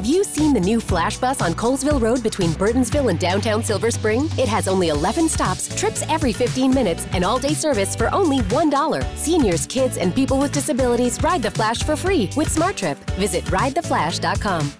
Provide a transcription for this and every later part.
Have you seen the new Flash Bus on Colesville Road between Burtonsville and downtown Silver Spring? It has only 11 stops, trips every 15 minutes, and all day service for only $1. Seniors, kids, and people with disabilities ride the Flash for free with SmartTrip. Visit ridetheflash.com.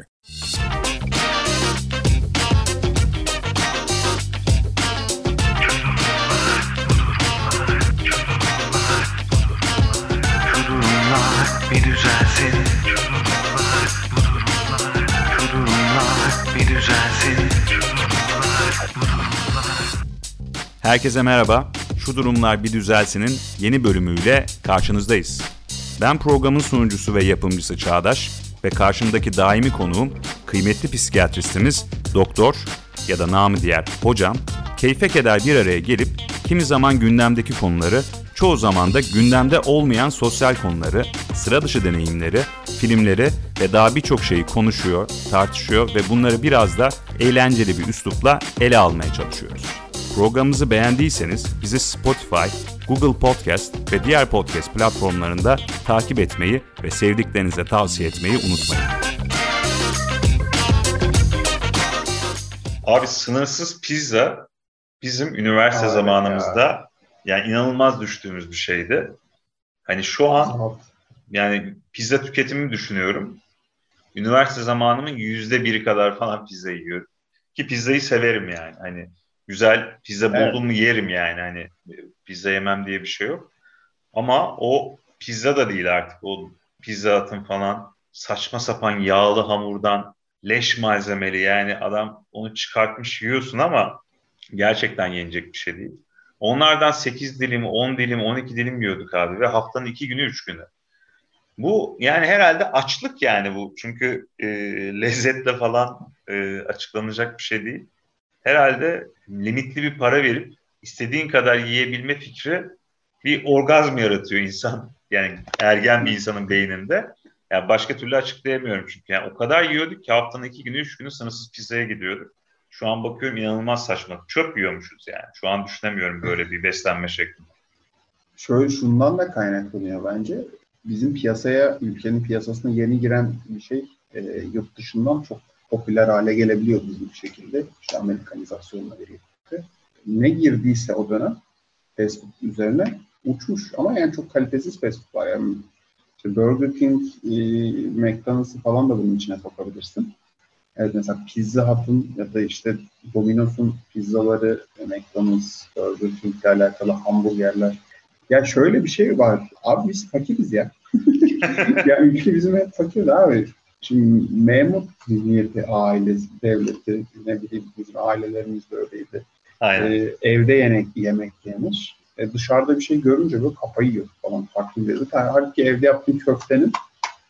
Düzelsin Herkese merhaba. Şu durumlar bir düzelsinin yeni bölümüyle karşınızdayız. Ben programın sunucusu ve yapımcısı Çağdaş ve karşımdaki daimi konuğum kıymetli psikiyatristimiz doktor ya da namı diğer hocam keyfe keder bir araya gelip kimi zaman gündemdeki konuları çoğu zaman da gündemde olmayan sosyal konuları, sıra dışı deneyimleri, filmleri ve daha birçok şeyi konuşuyor, tartışıyor ve bunları biraz da eğlenceli bir üslupla ele almaya çalışıyoruz. Programımızı beğendiyseniz bizi Spotify, Google Podcast ve diğer podcast platformlarında takip etmeyi ve sevdiklerinize tavsiye etmeyi unutmayın. Abi sınırsız pizza bizim üniversite Abi zamanımızda yani inanılmaz düştüğümüz bir şeydi. Hani şu an yani pizza tüketimimi düşünüyorum. Üniversite zamanımın yüzde biri kadar falan pizza yiyorum. Ki pizzayı severim yani. Hani güzel pizza Evet. buldum mu yerim yani. Hani pizza yemem diye bir şey yok. Ama o pizza da değil artık. O pizza atın falan saçma sapan yağlı hamurdan leş malzemeli yani adam onu çıkartmış yiyorsun ama gerçekten yenecek bir şey değil. Onlardan 8 dilim, 10 dilim, 12 dilim yiyorduk abi ve haftanın 2 günü 3 günü. Bu yani herhalde açlık yani bu. Çünkü e, lezzetle falan e, açıklanacak bir şey değil. Herhalde limitli bir para verip istediğin kadar yiyebilme fikri bir orgazm yaratıyor insan. Yani ergen bir insanın beyninde. Yani başka türlü açıklayamıyorum çünkü. Yani o kadar yiyorduk ki haftanın iki günü, üç günü sınırsız pizzaya gidiyorduk. Şu an bakıyorum inanılmaz saçma. Çöp yiyormuşuz yani. Şu an düşünemiyorum böyle bir beslenme şekli. Şöyle şundan da kaynaklanıyor bence. Bizim piyasaya, ülkenin piyasasına yeni giren bir şey e, yurt dışından çok popüler hale gelebiliyor hızlı bir şekilde. İşte Amerikanizasyonla birlikte. Ne girdiyse o dönem fast food üzerine uçmuş. Ama yani çok kalitesiz fast food var. Yani işte Burger King, e, McDonald's'ı falan da bunun içine sokabilirsin. Evet mesela Pizza Hut'un ya da işte Domino's'un pizzaları, McDonald's, Burger King'le alakalı hamburgerler. Ya şöyle bir şey var. Abi biz fakiriz ya. ya ülke bizim hep fakir abi. Şimdi memur zihniyeti, ailesi, devleti, ne bileyim bizim ailelerimiz de öyleydi. Aynen. Ee, evde yemek, yemek yenir. E, dışarıda bir şey görünce böyle kafayı yiyor falan bir lezzet. Halbuki evde yaptığın köftenin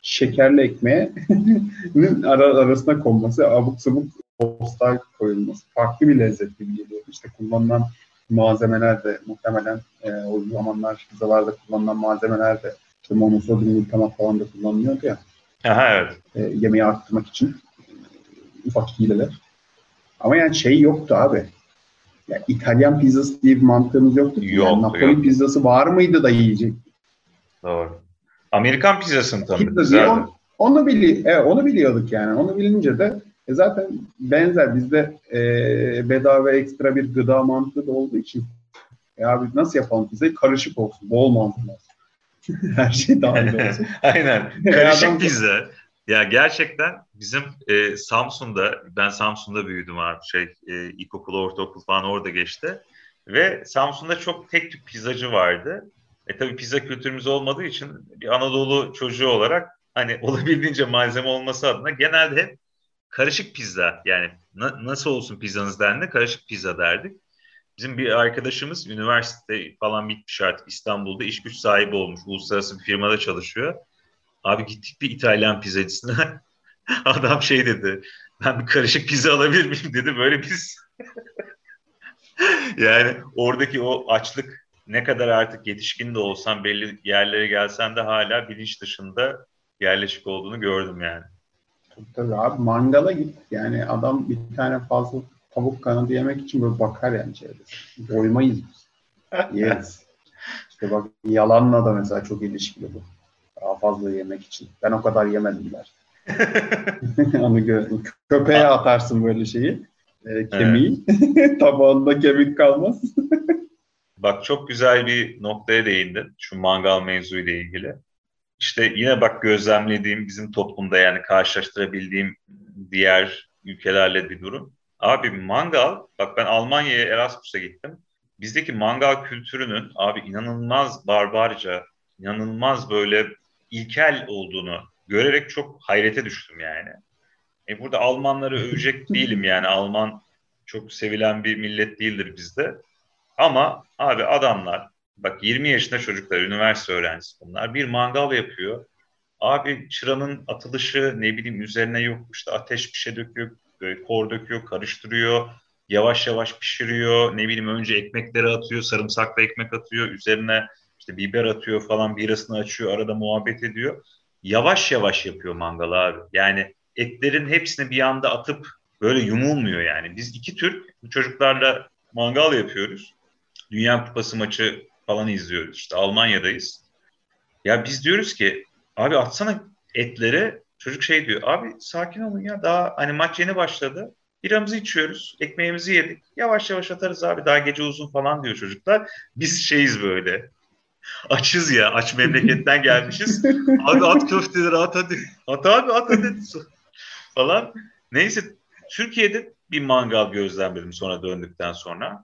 şekerli ekmeğe ara, arasına konması, abuk sabuk postal koyulması farklı bir lezzet gibi geliyor. İşte kullanılan malzemeler de muhtemelen e, o zamanlar pizzalarda kullanılan malzemeler de işte monosodyum glutamat falan da kullanılıyordu ya Aha evet. e, yemeği arttırmak için ufak hileler. Ama yani şey yoktu abi. Ya İtalyan pizzası diye bir mantığımız yoktu. Yok, yani Napoli yok. pizzası var mıydı da yiyecek? Doğru. Amerikan pizzasını tanıdık. On- onu, bili evet, onu biliyorduk yani. Onu bilince de e, zaten benzer bizde e, bedava ekstra bir gıda mantığı da olduğu için e abi nasıl yapalım pizzayı? Karışık olsun, bol malzeme olsun. Her şey dahil olsun. Aynen. Karışık pizza. Ya gerçekten bizim e, Samsun'da, ben Samsun'da büyüdüm abi şey, e, ilkokul, ortaokul falan orada geçti. Ve Samsun'da çok tek tip pizzacı vardı. E tabii pizza kültürümüz olmadığı için bir Anadolu çocuğu olarak hani olabildiğince malzeme olması adına genelde hep karışık pizza yani na- nasıl olsun pizzanız denli karışık pizza derdik. Bizim bir arkadaşımız üniversite falan bitmiş artık İstanbul'da iş güç sahibi olmuş. Uluslararası bir firmada çalışıyor. Abi gittik bir İtalyan pizzacısına. Adam şey dedi. Ben bir karışık pizza alabilir miyim dedi. Böyle biz yani oradaki o açlık ne kadar artık yetişkin de olsan belli yerlere gelsen de hala bilinç dışında yerleşik olduğunu gördüm yani. Tabii, abi mangala git. Yani adam bir tane fazla tavuk kanadı yemek için böyle bakar yani çevresi. Doymayız biz. Yeriz. İşte bak yalanla da mesela çok ilişkili bu. Daha fazla yemek için. Ben o kadar yemedim der. Onu gördüm. Köpeğe atarsın böyle şeyi. E, kemiği. Tabağında kemik kalmaz. Bak çok güzel bir noktaya değindin. Şu mangal mevzuyla ilgili. İşte yine bak gözlemlediğim bizim toplumda yani karşılaştırabildiğim diğer ülkelerle bir durum. Abi mangal, bak ben Almanya'ya Erasmus'a gittim. Bizdeki mangal kültürünün abi inanılmaz barbarca, inanılmaz böyle ilkel olduğunu görerek çok hayrete düştüm yani. E burada Almanları övecek değilim yani. Alman çok sevilen bir millet değildir bizde. Ama abi adamlar bak 20 yaşında çocuklar, üniversite öğrencisi bunlar. Bir mangal yapıyor. Abi çıranın atılışı ne bileyim üzerine yok işte ateş bir şey döküyor, böyle kor döküyor, karıştırıyor. Yavaş yavaş pişiriyor. Ne bileyim önce ekmekleri atıyor, sarımsaklı ekmek atıyor. Üzerine işte biber atıyor falan, birasını açıyor, arada muhabbet ediyor. Yavaş yavaş yapıyor mangal abi. Yani etlerin hepsini bir anda atıp böyle yumulmuyor yani. Biz iki Türk çocuklarla mangal yapıyoruz. Dünya Kupası maçı falan izliyoruz. İşte Almanya'dayız. Ya biz diyoruz ki abi atsana etleri. Çocuk şey diyor abi sakin olun ya daha hani maç yeni başladı. Biramızı içiyoruz, ekmeğimizi yedik. Yavaş yavaş atarız abi daha gece uzun falan diyor çocuklar. Biz şeyiz böyle. Açız ya, aç memleketten gelmişiz. Abi at köfteleri at hadi. At abi at hadi. falan. Neyse Türkiye'de bir mangal gözlemledim sonra döndükten sonra.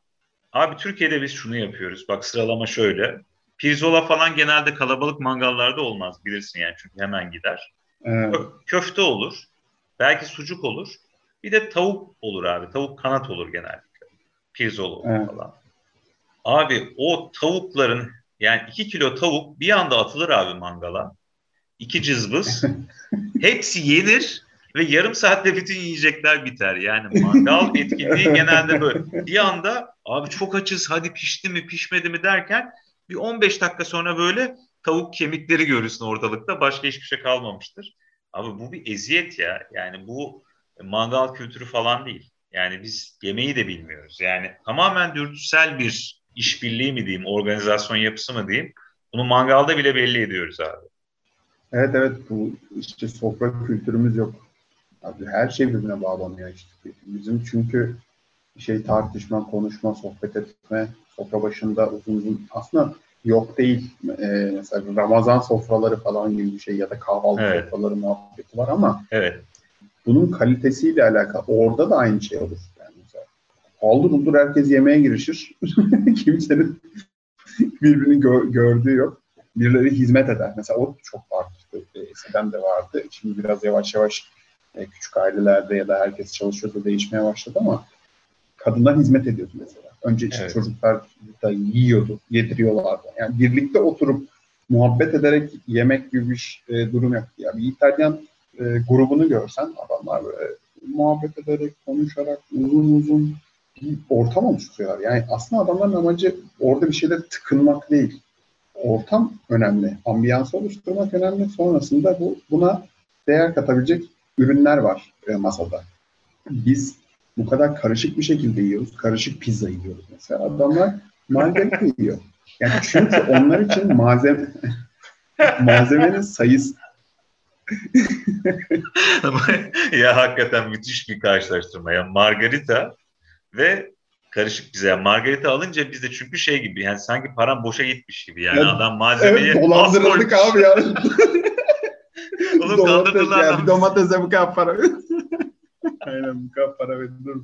Abi Türkiye'de biz şunu yapıyoruz. Bak sıralama şöyle. Pirzola falan genelde kalabalık mangallarda olmaz bilirsin yani çünkü hemen gider. Evet. Köfte olur. Belki sucuk olur. Bir de tavuk olur abi. Tavuk kanat olur genellikle. Pirzola olur Evet. falan. Abi o tavukların yani 2 kilo tavuk bir anda atılır abi mangala. İki cızbız. Hepsi yenir ve yarım saatte bütün yiyecekler biter. Yani mangal etkinliği genelde böyle. Bir anda abi çok açız hadi pişti mi pişmedi mi derken bir 15 dakika sonra böyle tavuk kemikleri görürsün ortalıkta. Başka hiçbir şey kalmamıştır. Abi bu bir eziyet ya. Yani bu mangal kültürü falan değil. Yani biz yemeği de bilmiyoruz. Yani tamamen dürtüsel bir işbirliği mi diyeyim, organizasyon yapısı mı diyeyim. Bunu mangalda bile belli ediyoruz abi. Evet evet bu işte sofra kültürümüz yok. Abi her şey birbirine bağlanıyor işte. Bizim çünkü şey tartışma, konuşma, sohbet etme, sofra başında uzun uzun aslında yok değil. Ee, mesela Ramazan sofraları falan gibi bir şey ya da kahvaltı Evet. sofraları muhabbeti var ama Evet. bunun kalitesiyle alakalı. Orada da aynı şey olur. Yani mesela haldır huldur herkes yemeğe girişir. Kimsenin birbirini gö- gördüğü yok. Birileri hizmet eder. Mesela o çok arttı. E, Eskiden de vardı. Şimdi biraz yavaş yavaş e, küçük ailelerde ya da herkes çalışıyorsa değişmeye başladı ama kadınlar hizmet ediyordu mesela. Önce işte Evet. çocuklar da yiyordu, yediriyorlardı. Yani birlikte oturup muhabbet ederek yemek gibi bir e, durum yok. Ya bir İtalyan e, grubunu görsen adamlar böyle muhabbet ederek, konuşarak uzun uzun bir ortam oluşturuyorlar. Yani aslında adamların amacı orada bir şeyler tıkınmak değil. Ortam önemli. Ambiyansı oluşturmak önemli. Sonrasında bu buna değer katabilecek ürünler var e, masada. Biz bu kadar karışık bir şekilde yiyoruz. Karışık pizza yiyoruz mesela. Adamlar margarita yiyor. Yani çünkü onlar için malzeme malzemenin sayısı ya hakikaten müthiş bir karşılaştırma. Ya margarita ve karışık bize. Yani margarita alınca bizde çünkü şey gibi yani sanki param boşa gitmiş gibi. Yani Evet, adam malzemeyi evet dolandırıldık abi ya. Oğlum domates, bizi. domatese bu kadar para. Aynen bu kadar para verilir.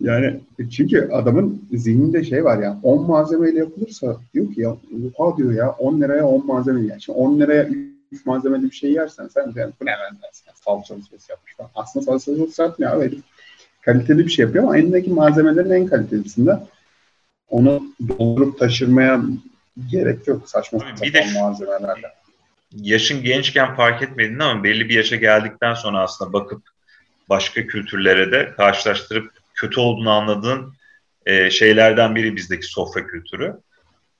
Yani çünkü adamın zihninde şey var ya 10 malzemeyle yapılırsa diyor ki ya oha diyor ya 10 liraya 10 malzeme yer. Şimdi 10 liraya 3 malzemeli bir şey yersen sen yani bu ne lan dersin. Yani salçalı sos yapmış falan. Aslında salçalı sos yapmıyor abi. Kaliteli bir şey yapıyor ama elindeki malzemelerin en kalitelisinde onu doldurup taşırmaya gerek yok saçma Abi sapan malzemelerle. Yaşın gençken fark etmedin ama belli bir yaşa geldikten sonra aslında bakıp başka kültürlere de karşılaştırıp kötü olduğunu anladığın e, şeylerden biri bizdeki sofra kültürü.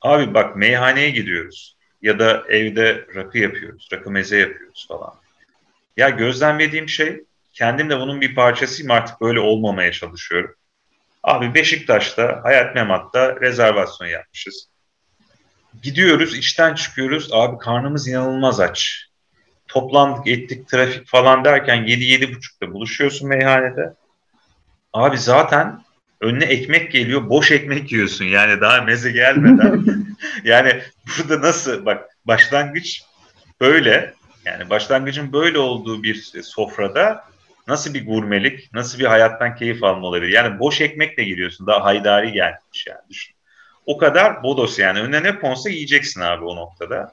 Abi bak meyhaneye gidiyoruz ya da evde rakı yapıyoruz, rakı meze yapıyoruz falan. Ya gözlemlediğim şey kendim de bunun bir parçasıyım artık böyle olmamaya çalışıyorum. Abi Beşiktaş'ta Hayat Memat'ta rezervasyon yapmışız. Gidiyoruz, işten çıkıyoruz. Abi karnımız inanılmaz aç. Toplandık, ettik, trafik falan derken 7-7.30'da buluşuyorsun meyhanede. Abi zaten önüne ekmek geliyor, boş ekmek yiyorsun. Yani daha meze gelmeden. yani burada nasıl, bak başlangıç böyle. Yani başlangıcın böyle olduğu bir sofrada nasıl bir gurmelik, nasıl bir hayattan keyif alma olabilir? Yani boş ekmekle giriyorsun. Daha haydari gelmiş yani düşün. O kadar bodos yani. Önüne ne konsa yiyeceksin abi o noktada.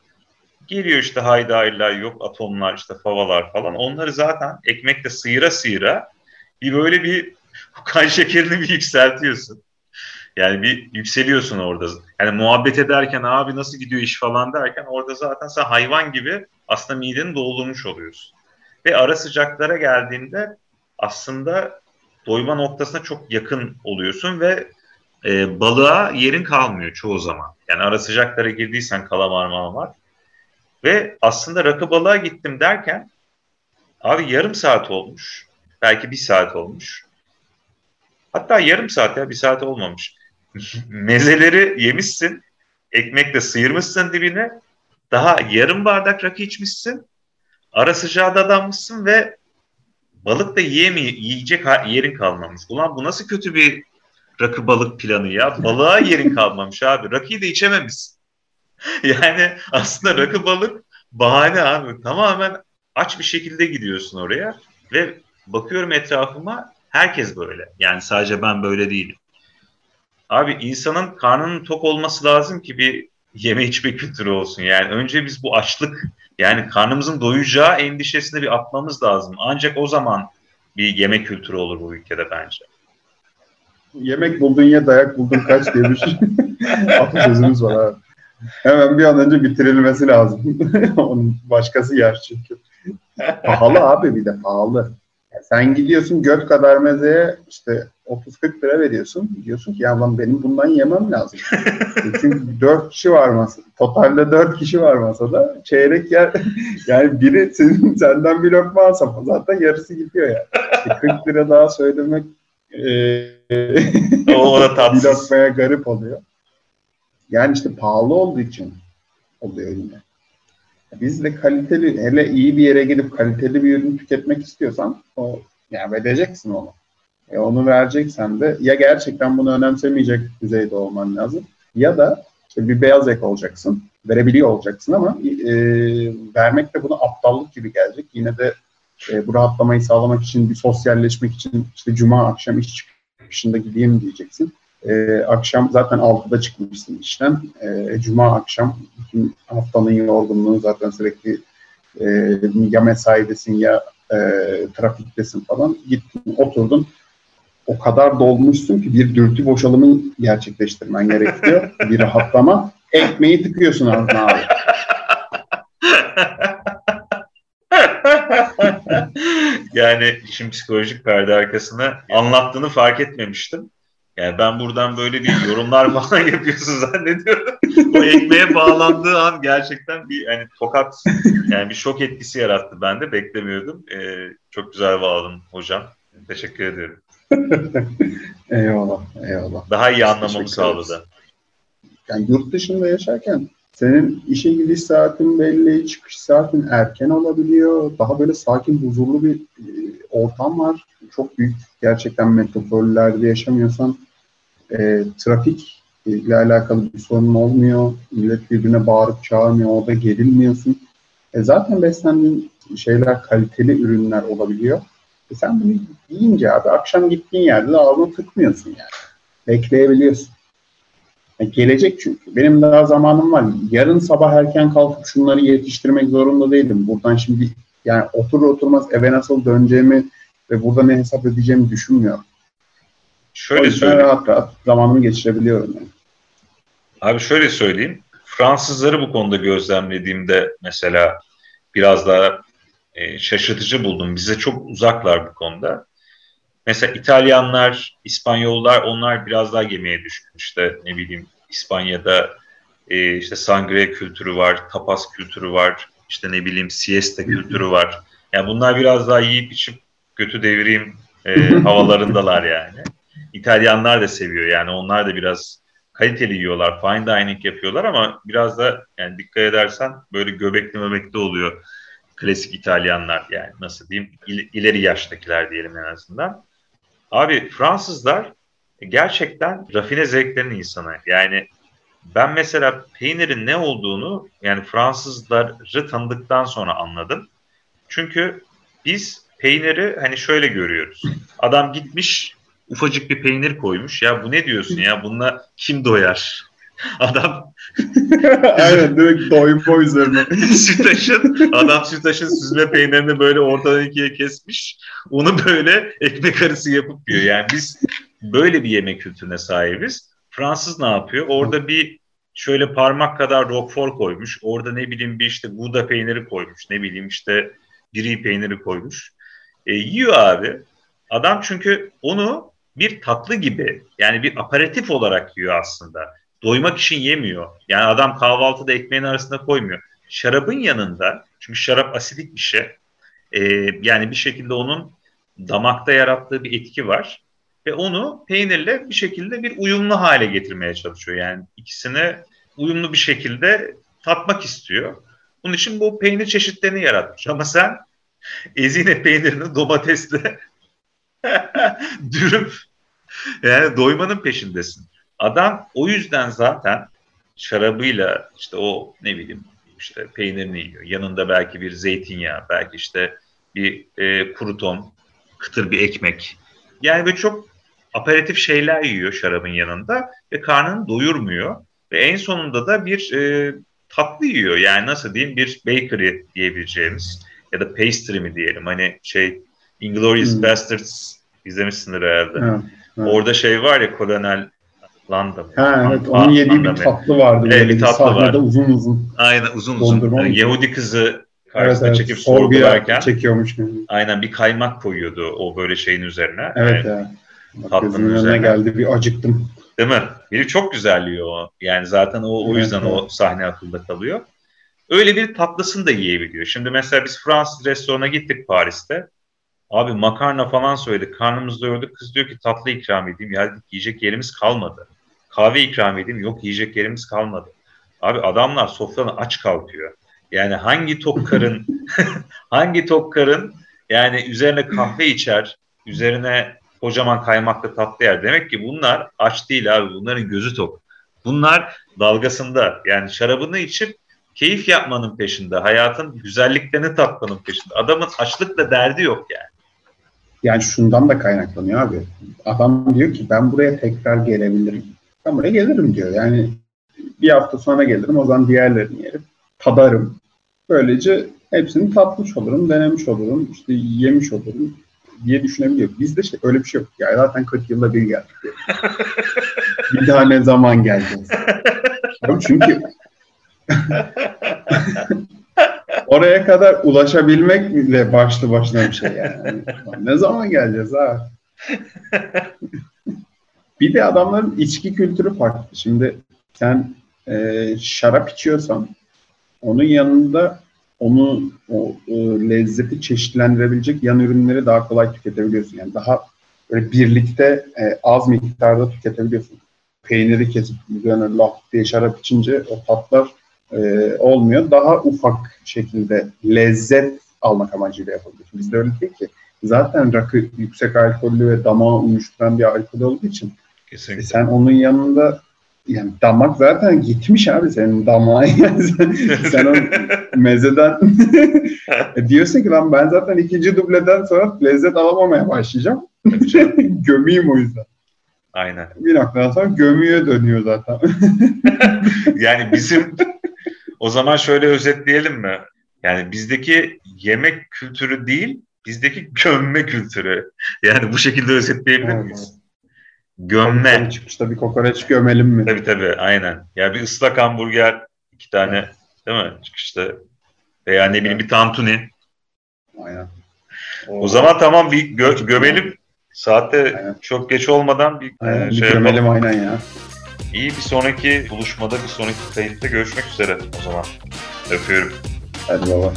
Geliyor işte haydariler yok atomlar işte favalar falan. Onları zaten ekmekle sıyıra sıyıra bir böyle bir kan şekerini bir yükseltiyorsun. Yani bir yükseliyorsun orada. Yani muhabbet ederken abi nasıl gidiyor iş falan derken orada zaten sen hayvan gibi aslında mideni doldurmuş oluyorsun. Ve ara sıcaklara geldiğinde aslında doyma noktasına çok yakın oluyorsun ve e, balığa yerin kalmıyor çoğu zaman. Yani ara sıcaklara girdiysen kalamar malamar. Ve aslında rakı balığa gittim derken abi yarım saat olmuş. Belki bir saat olmuş. Hatta yarım saat ya bir saat olmamış. Mezeleri yemişsin. Ekmekle sıyırmışsın dibine. Daha yarım bardak rakı içmişsin. Ara sıcağı da adanmışsın ve balık da yiyemi yiyecek yerin kalmamış. Ulan bu nasıl kötü bir rakı balık planı ya? Balığa yerin kalmamış abi. Rakıyı da içememişsin. yani aslında rakı balık bahane abi. Tamamen aç bir şekilde gidiyorsun oraya ve bakıyorum etrafıma herkes böyle. Yani sadece ben böyle değilim. Abi insanın karnının tok olması lazım ki bir yeme içme kültürü olsun. Yani önce biz bu açlık yani karnımızın doyacağı endişesini bir atmamız lazım. Ancak o zaman bir yemek kültürü olur bu ülkede bence. Yemek buldun ya dayak buldun kaç diye bir şey. atasözümüz var abi. Hemen bir an önce bitirilmesi lazım. Onun başkası yer çünkü. pahalı abi bir de pahalı. Yani sen gidiyorsun göt kadar mezeye işte 30-40 lira veriyorsun. Diyorsun ki ya lan benim bundan yemem lazım. Çünkü 4 kişi var masada. Totalde 4 kişi var masada. Çeyrek yer yani biri senin, senden bir lokma alsa zaten yarısı gidiyor ya. Yani. 40 lira daha söylemek e, o da tatsız. bir lokmaya garip oluyor. Yani işte pahalı olduğu için oluyor yine. Biz de kaliteli, hele iyi bir yere gidip kaliteli bir ürün tüketmek istiyorsan o yani vereceksin onu. E onu vereceksen de ya gerçekten bunu önemsemeyecek düzeyde olman lazım ya da işte bir beyaz ek olacaksın. Verebiliyor olacaksın ama e, vermek de bunu aptallık gibi gelecek. Yine de e, bu rahatlamayı sağlamak için, bir sosyalleşmek için işte cuma akşam iş çıkışında gideyim diyeceksin. E, akşam zaten 6'da çıkmışsın işten. E, Cuma akşam bütün haftanın yorgunluğu zaten sürekli e, ya mesaidesin ya e, trafiktesin falan. Gittin, oturdun. O kadar dolmuşsun ki bir dürtü boşalımı gerçekleştirmen gerekiyor. bir rahatlama. Ekmeği tıkıyorsun ağzına abi. yani işin psikolojik perde arkasına anlattığını fark etmemiştim. Yani ben buradan böyle bir yorumlar falan yapıyorsun zannediyorum. o ekmeğe bağlandığı an gerçekten bir hani tokat yani bir şok etkisi yarattı bende beklemiyordum. Ee, çok güzel bağladın hocam. Teşekkür ederim. eyvallah, eyvallah. Daha iyi anlamamı sağladı. Yani yurt dışında yaşarken senin işe gidiş saatin belli, çıkış saatin erken olabiliyor. Daha böyle sakin, huzurlu bir e, ortam var. Çok büyük gerçekten metropollerde yaşamıyorsan e, trafik ile alakalı bir sorun olmuyor. Millet birbirine bağırıp çağırmıyor. Orada gerilmiyorsun. E, zaten beslendiğin şeyler kaliteli ürünler olabiliyor. E, sen bunu yiyince abi akşam gittiğin yerde de ağzına tıkmıyorsun yani. Bekleyebiliyorsun. E, gelecek çünkü. Benim daha zamanım var. Yarın sabah erken kalkıp şunları yetiştirmek zorunda değilim. Buradan şimdi yani otur oturmaz eve nasıl döneceğimi ve burada ne hesap edeceğimi düşünmüyorum. Şöyle söyleyeyim. rahat rahat zamanımı geçirebiliyorum. Yani. Abi şöyle söyleyeyim. Fransızları bu konuda gözlemlediğimde mesela biraz daha e, şaşırtıcı buldum. Bize çok uzaklar bu konuda. Mesela İtalyanlar, İspanyollar onlar biraz daha gemiye düşkün. İşte ne bileyim İspanya'da e, işte sangre kültürü var, tapas kültürü var, işte ne bileyim siesta kültürü var. Yani bunlar biraz daha yiyip içip götü devireyim e, havalarındalar yani. İtalyanlar da seviyor yani onlar da biraz kaliteli yiyorlar, fine dining yapıyorlar ama biraz da yani dikkat edersen böyle göbekli möbekli oluyor klasik İtalyanlar yani nasıl diyeyim il, ileri yaştakiler diyelim en azından. Abi Fransızlar gerçekten rafine zevklerin insanı. Yani ben mesela peynirin ne olduğunu yani Fransızları tanıdıktan sonra anladım. Çünkü biz peyniri hani şöyle görüyoruz. Adam gitmiş ufacık bir peynir koymuş. Ya bu ne diyorsun ya? Bununla kim doyar? Adam Aynen direkt doyma üzerine. sütaşın adam sütaşın süzme peynirini böyle ortadan ikiye kesmiş. Onu böyle ekmek arası yapıp yiyor. Yani biz böyle bir yemek kültürüne sahibiz. Fransız ne yapıyor? Orada bir şöyle parmak kadar roquefort koymuş. Orada ne bileyim bir işte Gouda peyniri koymuş. Ne bileyim işte brie peyniri koymuş. E, yiyor abi. Adam çünkü onu bir tatlı gibi yani bir aperatif olarak yiyor aslında. Doymak için yemiyor. Yani adam kahvaltıda ekmeğin arasında koymuyor. Şarabın yanında çünkü şarap asidik bir şey. E, yani bir şekilde onun damakta yarattığı bir etki var. Ve onu peynirle bir şekilde bir uyumlu hale getirmeye çalışıyor. Yani ikisini uyumlu bir şekilde tatmak istiyor. Bunun için bu peynir çeşitlerini yaratmış. Ama sen ezine peynirini domatesle dürüp yani doymanın peşindesin. Adam o yüzden zaten şarabıyla işte o ne bileyim işte peynirini yiyor. Yanında belki bir zeytinyağı, belki işte bir e, kuru ton, kıtır bir ekmek. Yani böyle çok aperatif şeyler yiyor şarabın yanında ve karnını doyurmuyor. Ve en sonunda da bir e, tatlı yiyor. Yani nasıl diyeyim bir bakery diyebileceğimiz ya da pastry mi diyelim. Hani şey Inglourious hmm. Bastards izlemişsindir herhalde. Evet, evet. Orada şey var ya Kolonel Landa? Ha, evet, onun yediği bir tatlı vardı. Evet, bir tatlı var. uzun uzun. Aynen uzun uzun. Yani Yahudi kızı karşısına evet, çekip evet. sorgularken çekiyormuş. Aynen bir kaymak koyuyordu o böyle şeyin üzerine. Evet yani, evet. Tatlının üzerine geldi bir acıktım. Değil mi? Biri çok güzel yiyor o. Yani zaten o, o yüzden evet, o sahne akılda kalıyor. Öyle bir tatlısını da yiyebiliyor. Şimdi mesela biz Fransız restorana gittik Paris'te. Abi makarna falan söyledik. Karnımız doyurdu. Kız diyor ki tatlı ikram edeyim. Ya dedik yiyecek yerimiz kalmadı. Kahve ikram edeyim. Yok yiyecek yerimiz kalmadı. Abi adamlar sofradan aç kalkıyor. Yani hangi tok karın hangi tok karın yani üzerine kahve içer, üzerine kocaman kaymaklı tatlı yer. Demek ki bunlar aç değil abi. Bunların gözü tok. Bunlar dalgasında. Yani şarabını içip keyif yapmanın peşinde. Hayatın güzelliklerini tatmanın peşinde. Adamın açlıkla derdi yok yani. Yani şundan da kaynaklanıyor abi. Adam diyor ki ben buraya tekrar gelebilirim. Ben buraya gelirim diyor. Yani bir hafta sonra gelirim o zaman diğerlerini yerim. Tadarım. Böylece hepsini tatmış olurum, denemiş olurum, işte yemiş olurum diye düşünebiliyor. Bizde şey öyle bir şey yok. Ya zaten 40 yılda bir geldik. bir daha ne zaman geleceğiz? çünkü oraya kadar ulaşabilmek bile başlı başına bir şey yani. ne zaman geleceğiz ha? bir de adamların içki kültürü farklı. Şimdi sen e, şarap içiyorsan onun yanında onu o e, lezzeti çeşitlendirebilecek yan ürünleri daha kolay tüketebiliyorsun. Yani daha böyle birlikte e, az miktarda tüketebiliyorsun. Peyniri kesip üzerine laf diye şarap içince o tatlar e, olmuyor. Daha ufak şekilde lezzet almak amacıyla yapabiliyorsun. Bizde öyle değil ki. Zaten rakı yüksek alkollü ve damağı uyuşturan bir alkol olduğu için Kesinlikle. sen onun yanında yani damak zaten gitmiş abi senin damağın. Yani sen, sen o mezeden e diyorsun ki lan ben zaten ikinci dubleden sonra lezzet alamamaya başlayacağım. Gömeyim o yüzden. Aynen. Bir noktadan sonra gömüye dönüyor zaten. yani bizim o zaman şöyle özetleyelim mi? Yani bizdeki yemek kültürü değil, bizdeki gömme kültürü. Yani bu şekilde özetleyebilir miyiz? Gömme. Tabii çıkışta bir kokoreç gömelim mi? Tabii tabii aynen. Ya bir ıslak hamburger iki tane değil mi? Çıkışta Veya ne bileyim bir tantuni. Aynen. O zaman tamam bir gö- gömelim. Saatte Aynen. çok geç olmadan bir Aynen, e, bir şey gömelim yapalım. aynen ya. İyi bir sonraki buluşmada, bir sonraki kayıtta görüşmek üzere o zaman. Öpüyorum. Hadi baba.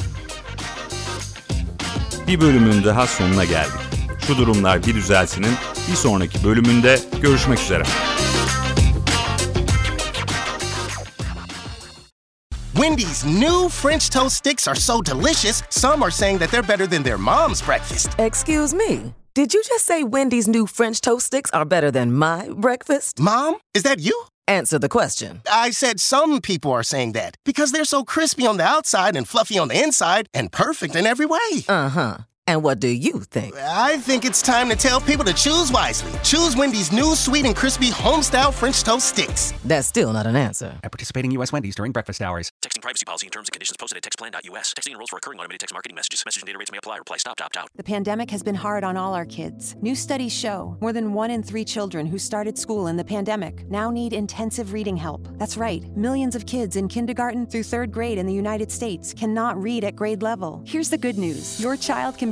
Bir bölümün daha sonuna geldik. Şu durumlar bir düzelsinin bir sonraki bölümünde görüşmek üzere. Wendy's new French toast sticks are so delicious, some are saying that they're better than their mom's breakfast. Excuse me. Did you just say Wendy's new French toast sticks are better than my breakfast? Mom, is that you? Answer the question. I said some people are saying that because they're so crispy on the outside and fluffy on the inside and perfect in every way. Uh huh. And what do you think? I think it's time to tell people to choose wisely. Choose Wendy's new sweet and crispy home-style French toast sticks. That's still not an answer. At participating U.S. Wendy's during breakfast hours. Texting privacy policy and terms and conditions posted at textplan.us. Texting enrolls for recurring automated text marketing messages. Message and data rates may apply. Reply stop, opt out. The pandemic has been hard on all our kids. New studies show more than one in three children who started school in the pandemic now need intensive reading help. That's right, millions of kids in kindergarten through third grade in the United States cannot read at grade level. Here's the good news your child can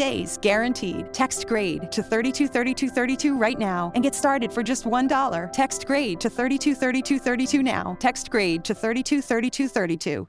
days, guaranteed. Text grade to 323232 right now and get started for just $1. Text grade to 323232 now. Text grade to 323232.